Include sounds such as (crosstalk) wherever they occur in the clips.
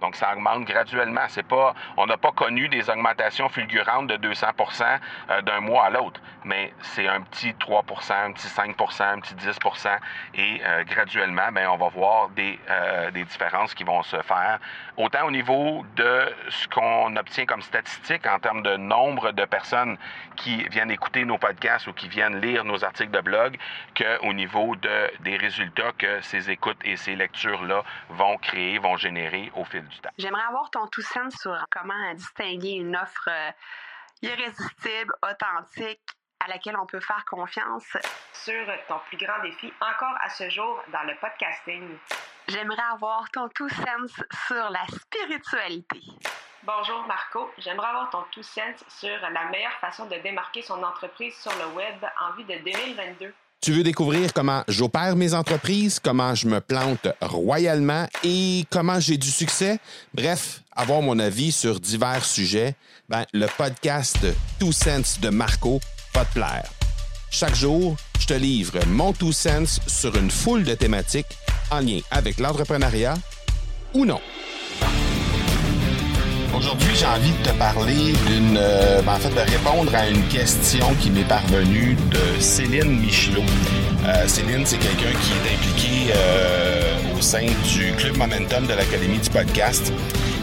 Donc, ça augmente graduellement. C'est pas, on n'a pas connu des augmentations fulgurantes de 200% euh, d'un mois à l'autre, mais c'est un petit 3% un petit 5% un petit 10% et euh, graduellement, bien, on va voir des, euh, des différences qui vont se faire, autant au niveau de ce qu'on obtient comme statistique en termes de nombre de personnes qui viennent écouter nos podcasts ou qui viennent lire nos articles de blog, qu'au niveau de, des résultats que ces écoutes et ces lectures-là vont créer, vont générer au fil du temps. J'aimerais avoir ton tout sens sur comment distinguer une offre euh, irrésistible, authentique, à laquelle on peut faire confiance. Sur ton plus grand défi encore à ce jour dans le podcasting. J'aimerais avoir ton tout sens sur la spiritualité. Bonjour Marco, j'aimerais avoir ton tout sens sur la meilleure façon de démarquer son entreprise sur le web en vue de 2022. Tu veux découvrir comment j'opère mes entreprises, comment je me plante royalement et comment j'ai du succès? Bref, avoir mon avis sur divers sujets, ben, le podcast Two Sense de Marco va te plaire. Chaque jour, je te livre mon Two Sense sur une foule de thématiques en lien avec l'entrepreneuriat ou non. Aujourd'hui, j'ai envie de te parler d'une, euh, ben, en fait, de répondre à une question qui m'est parvenue de Céline Michelot. Euh, Céline, c'est quelqu'un qui est impliqué euh, au sein du club Momentum de l'Académie du podcast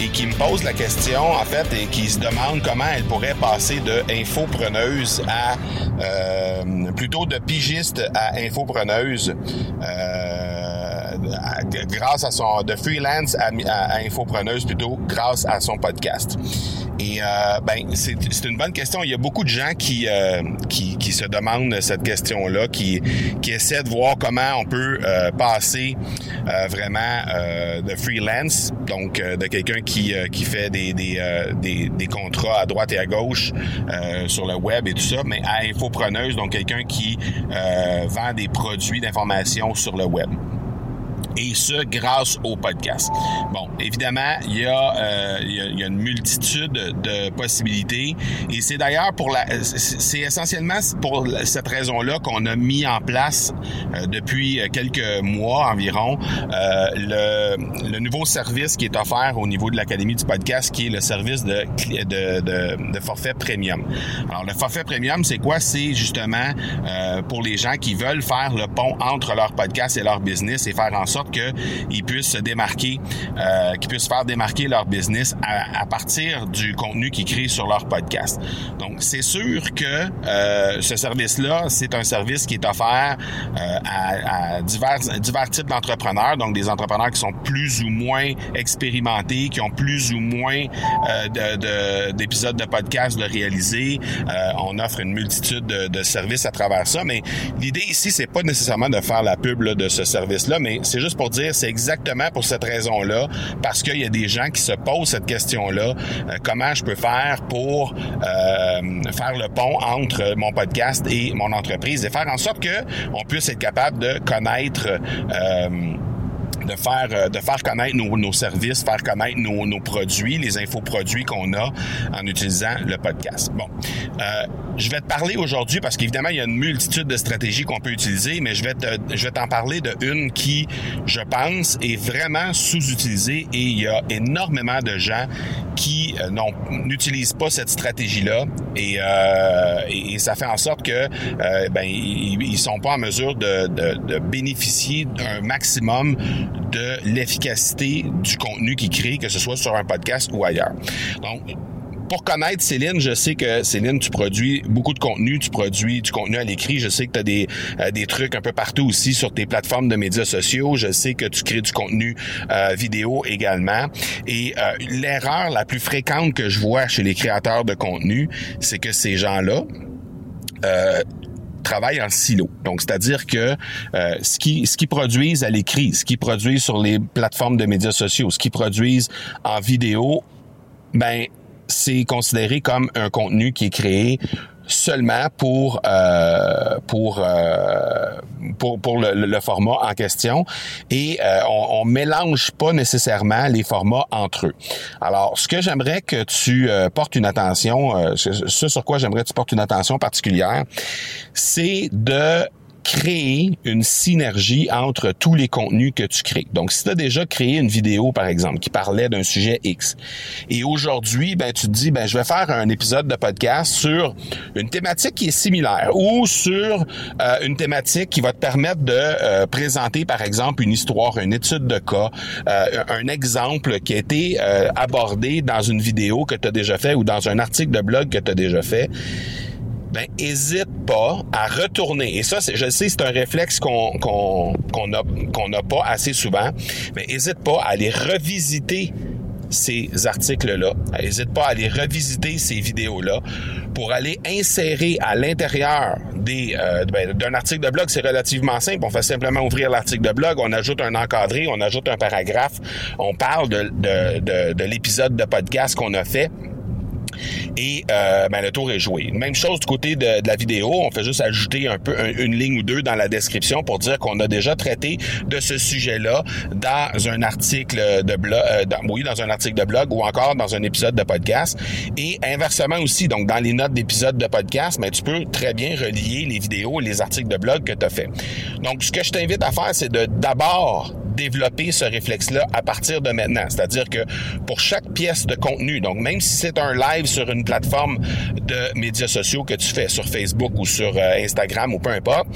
et qui me pose la question, en fait, et qui se demande comment elle pourrait passer de infopreneuse à plutôt de pigiste à infopreneuse. Grâce à son de freelance à, infopreneuse plutôt grâce à son podcast. Et euh, ben c'est une bonne question. Il y a beaucoup de gens qui euh, se demandent cette question-là, qui qui essaient de voir comment on peut euh, passer euh, vraiment de freelance, donc de quelqu'un qui fait des, des contrats à droite et à gauche sur le web et tout ça, mais à infopreneuse, donc quelqu'un qui vend des produits d'information sur le web et ce grâce au podcast. Bon, évidemment, il y a, euh, il y a, une multitude de possibilités et c'est d'ailleurs pour la, c'est essentiellement pour cette raison-là qu'on a mis en place euh, depuis quelques mois environ euh, le, le, nouveau service qui est offert au niveau de l'Académie du podcast, qui est le service de, de, de, de forfait premium. Alors, le forfait premium, c'est quoi? C'est justement euh, pour les gens qui veulent faire le pont entre leur podcast et leur business et faire en sorte qu'ils puissent se démarquer, euh, qu'ils puissent faire démarquer leur business à, partir du contenu qu'ils créent sur leur podcast. Donc, c'est sûr que euh, ce service-là, c'est un service qui est offert euh, à, divers, divers types d'entrepreneurs, donc des entrepreneurs qui sont plus ou moins expérimentés, qui ont plus ou moins euh, d'épisodes de, de, podcast de réaliser. Euh, on offre une multitude de, de, services à travers ça, mais l'idée ici, c'est pas nécessairement de faire la pub de ce service-là, mais c'est juste pour dire, c'est exactement pour cette raison-là, parce qu'il y a des gens qui se posent cette question-là, euh, comment je peux faire pour euh, faire le pont entre mon podcast et mon entreprise et faire en sorte que on puisse être capable de connaître euh, de faire euh, de faire connaître nos, services, faire connaître nos, produits, les infoproduits qu'on a en utilisant le podcast. Bon, euh, je vais te parler aujourd'hui parce qu'évidemment il y a une multitude de stratégies qu'on peut utiliser, mais je vais je vais t'en parler de une qui, je pense, est vraiment sous-utilisée et il y a énormément de gens qui euh, n'utilisent pas cette stratégie-là et, euh, et, ça fait en sorte que euh, ben ils, sont pas en mesure de, de, de bénéficier d'un maximum de l'efficacité du contenu qu'ils créent, que ce soit sur un podcast ou ailleurs. Donc, pour connaître Céline, je sais que Céline, tu produis beaucoup de contenu, tu produis du contenu à l'écrit. Je sais que tu as des, euh, des trucs un peu partout aussi sur tes plateformes de médias sociaux. Je sais que tu crées du contenu euh, vidéo également. Et euh, l'erreur la plus fréquente que je vois chez les créateurs de contenu, c'est que ces gens-là travaillent en silo. Donc, c'est-à-dire que euh, ce qu'ils ce qui produisent à l'écrit, ce qu'ils produisent sur les plateformes de médias sociaux, ce qu'ils produisent en vidéo, ben c'est considéré comme un contenu qui est créé seulement pour euh, pour, euh, pour pour le, le, format en question et euh, on, on mélange pas nécessairement les formats entre eux. Alors, ce que j'aimerais que tu euh, portes une attention, ce sur quoi j'aimerais que tu portes une attention particulière, c'est de créer une synergie entre tous les contenus que tu crées. Donc, si tu as déjà créé une vidéo, par exemple, qui parlait d'un sujet X, et aujourd'hui, ben, tu te dis, ben, je vais faire un épisode de podcast sur une thématique qui est similaire ou sur euh, une thématique qui va te permettre de euh, présenter, par exemple, une histoire, une étude de cas, euh, un exemple qui a été abordé dans une vidéo que tu as déjà fait ou dans un article de blog que tu as déjà fait ben hésite pas à retourner. Et ça, je sais, c'est un réflexe qu'on qu'on qu'on n'a pas assez souvent, mais hésite pas à aller revisiter ces articles-là. N'hésite pas à aller revisiter ces vidéos-là pour aller insérer à l'intérieur des euh, ben, d'un article de blog. C'est relativement simple. On fait simplement ouvrir l'article de blog, on ajoute un encadré, on ajoute un paragraphe, on parle de, de, de, de l'épisode de podcast qu'on a fait et euh, ben, le tour est joué. Même chose du côté de, la vidéo, on fait juste ajouter un peu une ligne ou deux dans la description pour dire qu'on a déjà traité de ce sujet-là dans un article de blog, euh, dans, oui, dans un article de blog ou encore dans un épisode de podcast. Et inversement aussi, donc dans les notes d'épisode de podcast, mais ben, tu peux très bien relier les vidéos et les articles de blog que tu as fait. Donc, ce que je t'invite à faire, c'est de d'abord développer ce réflexe-là à partir de maintenant. C'est-à-dire que pour chaque pièce de contenu, donc même si c'est un live sur une plateforme de médias sociaux que tu fais sur Facebook ou sur euh, Instagram ou peu importe,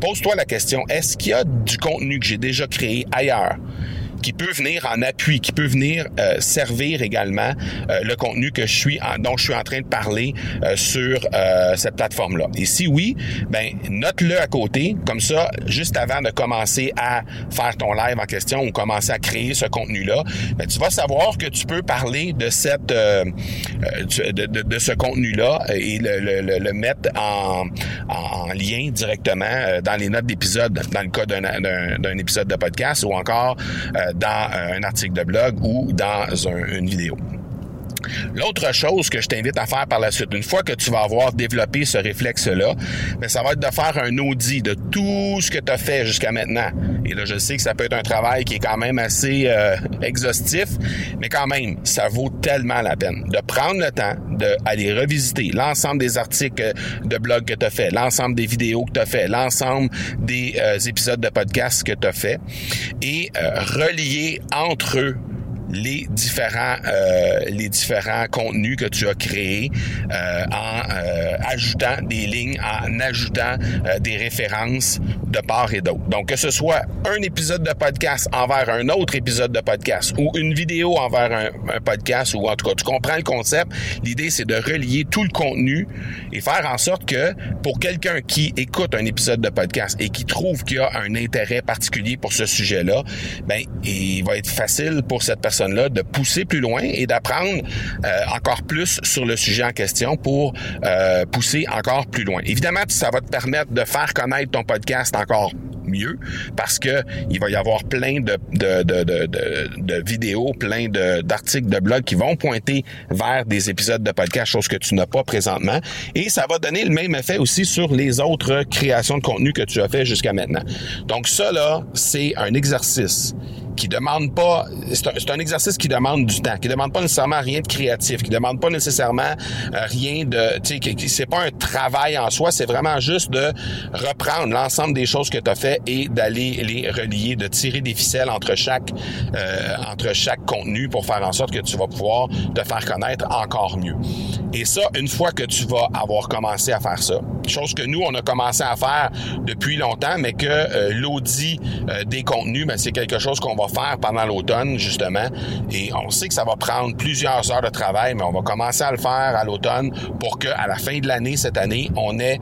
pose-toi la question, est-ce qu'il y a du contenu que j'ai déjà créé ailleurs? Qui peut venir en appui, qui peut venir euh, servir également euh, le contenu que je suis dont je suis en train de parler euh, sur cette plateforme-là. Et si oui, ben note-le à côté, comme ça, juste avant de commencer à faire ton live en question ou commencer à créer ce contenu-là, ben, tu vas savoir que tu peux parler de cette de, de, de, ce contenu-là et le, le, le mettre en, en, lien directement dans les notes d'épisode, dans le cas d'un épisode de podcast ou encore dans un article de blog ou dans une vidéo. L'autre chose que je t'invite à faire par la suite, une fois que tu vas avoir développé ce réflexe-là, ben, ça va être de faire un audit de tout ce que tu as fait jusqu'à maintenant. Et là, je sais que ça peut être un travail qui est quand même assez euh, exhaustif, mais quand même, ça vaut tellement la peine de prendre le temps d'aller revisiter l'ensemble des articles de blog que tu as fait, l'ensemble des vidéos que tu as fait, l'ensemble des euh, épisodes de podcast que tu as fait et euh, relier entre eux les différents euh, les différents contenus que tu as créés euh, en euh, ajoutant des lignes, en ajoutant des références de part et d'autre. Donc que ce soit un épisode de podcast envers un autre épisode de podcast ou une vidéo envers un, podcast ou en tout cas tu comprends le concept. L'idée c'est de relier tout le contenu et faire en sorte que pour quelqu'un qui écoute un épisode de podcast et qui trouve qu'il y a un intérêt particulier pour ce sujet-là, ben il va être facile pour cette personne de pousser plus loin et d'apprendre euh, encore plus sur le sujet en question pour euh, pousser encore plus loin. Évidemment, ça va te permettre de faire connaître ton podcast encore mieux parce que il va y avoir plein de, vidéos, plein d'articles de, blog qui vont pointer vers des épisodes de podcast, chose que tu n'as pas présentement. Et ça va donner le même effet aussi sur les autres créations de contenu que tu as fait jusqu'à maintenant. Donc ça, là, c'est un exercice qui demande pas, c'est un, exercice qui demande du temps, qui demande pas nécessairement rien de créatif, qui demande pas nécessairement euh, rien de, tu sais, c'est pas un travail en soi, c'est vraiment juste de reprendre l'ensemble des choses que tu as fait et d'aller les relier, de tirer des ficelles entre chaque, euh, entre chaque contenu pour faire en sorte que tu vas pouvoir te faire connaître encore mieux. Et ça, une fois que tu vas avoir commencé à faire ça, chose que nous, on a commencé à faire depuis longtemps, mais que euh, l'audit des contenus, ben, c'est quelque chose qu'on va faire pendant l'automne, justement. Et on sait que ça va prendre plusieurs heures de travail, mais on va commencer à le faire à l'automne pour qu'à la fin de l'année, cette année, on ait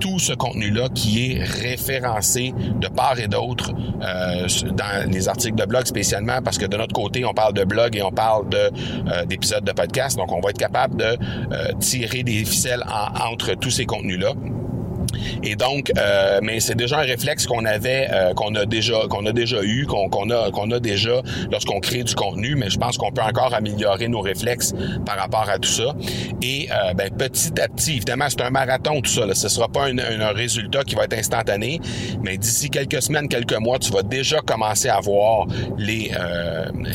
tout ce contenu-là qui est référencé de part et d'autre euh, dans les articles de blog spécialement parce que de notre côté, on parle de blog et on parle de euh, d'épisodes de podcast. Donc, on va être capable de euh, tirer des ficelles entre tous ces contenus-là. Et donc, euh, mais c'est déjà un réflexe qu'on avait, euh, qu'on a déjà, qu'on a déjà eu, qu'on a, qu'on a déjà lorsqu'on crée du contenu. Mais je pense qu'on peut encore améliorer nos réflexes par rapport à tout ça. Et euh, ben, petit à petit, évidemment, c'est un marathon tout ça. Là. Ce sera pas un, un, résultat qui va être instantané, mais d'ici quelques semaines, quelques mois, tu vas déjà commencer à voir les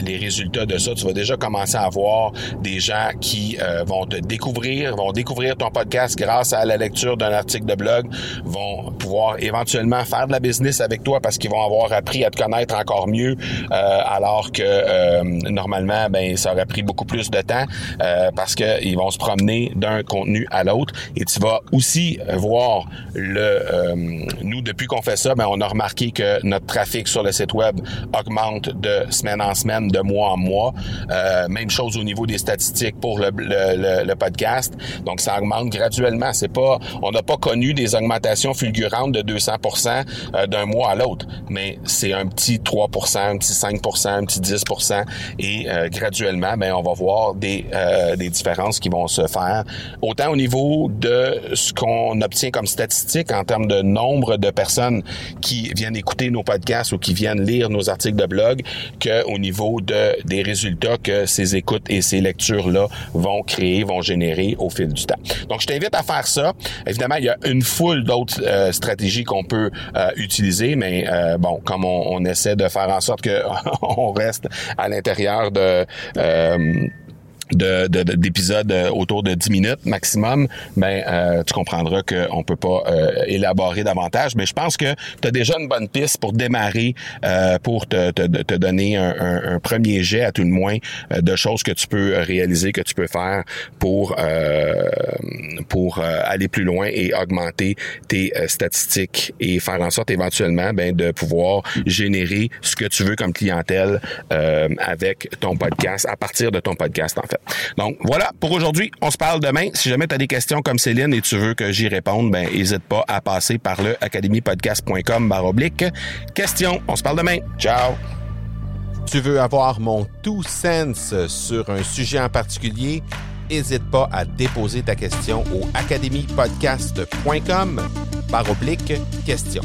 les résultats de ça. Tu vas déjà commencer à voir des gens qui vont te découvrir, vont découvrir ton podcast grâce à la lecture d'un article de blog vont pouvoir éventuellement faire de la business avec toi parce qu'ils vont avoir appris à te connaître encore mieux, euh, alors que euh, normalement, ben ça aurait pris beaucoup plus de temps euh, parce qu'ils vont se promener d'un contenu à l'autre. Et tu vas aussi voir le. nous, depuis qu'on fait ça, ben on a remarqué que notre trafic sur le site web augmente de semaine en semaine, de mois en mois. même chose au niveau des statistiques pour le, le, le podcast. Donc ça augmente graduellement. C'est pas, on n'a pas connu des fulgurantes de 200% euh, d'un mois à l'autre, mais c'est un petit 3% un petit 5% un petit 10% et euh, graduellement, ben on va voir des, euh, des différences qui vont se faire autant au niveau de ce qu'on obtient comme statistique en termes de nombre de personnes qui viennent écouter nos podcasts ou qui viennent lire nos articles de blog que au niveau de des résultats que ces écoutes et ces lectures là vont créer, vont générer au fil du temps. Donc je t'invite à faire ça. Évidemment, il y a une foule d'autres stratégies qu'on peut euh, utiliser, mais euh, bon, comme on, on, essaie de faire en sorte que (laughs) on reste à l'intérieur de euh, d'épisodes de, autour de 10 minutes maximum, ben euh, tu comprendras qu'on peut pas euh, élaborer davantage. Mais je pense que tu as déjà une bonne piste pour démarrer, euh, pour te, te, te donner un, un, un, premier jet à tout le moins euh, de choses que tu peux réaliser, que tu peux faire pour euh, pour aller plus loin et augmenter tes statistiques et faire en sorte éventuellement ben, de pouvoir générer ce que tu veux comme clientèle avec ton podcast à partir de ton podcast en fait. Donc voilà, pour aujourd'hui, on se parle demain. Si jamais tu as des questions comme Céline et tu veux que j'y réponde, ben n'hésite pas à passer par le academypodcast.com oblique. Question, on se parle demain. Ciao! Tu veux avoir mon tout sens sur un sujet en particulier? N'hésite pas à déposer ta question au academypodcast.com oblique question.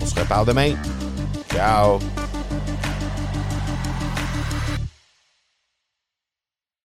On se reparle demain. Ciao!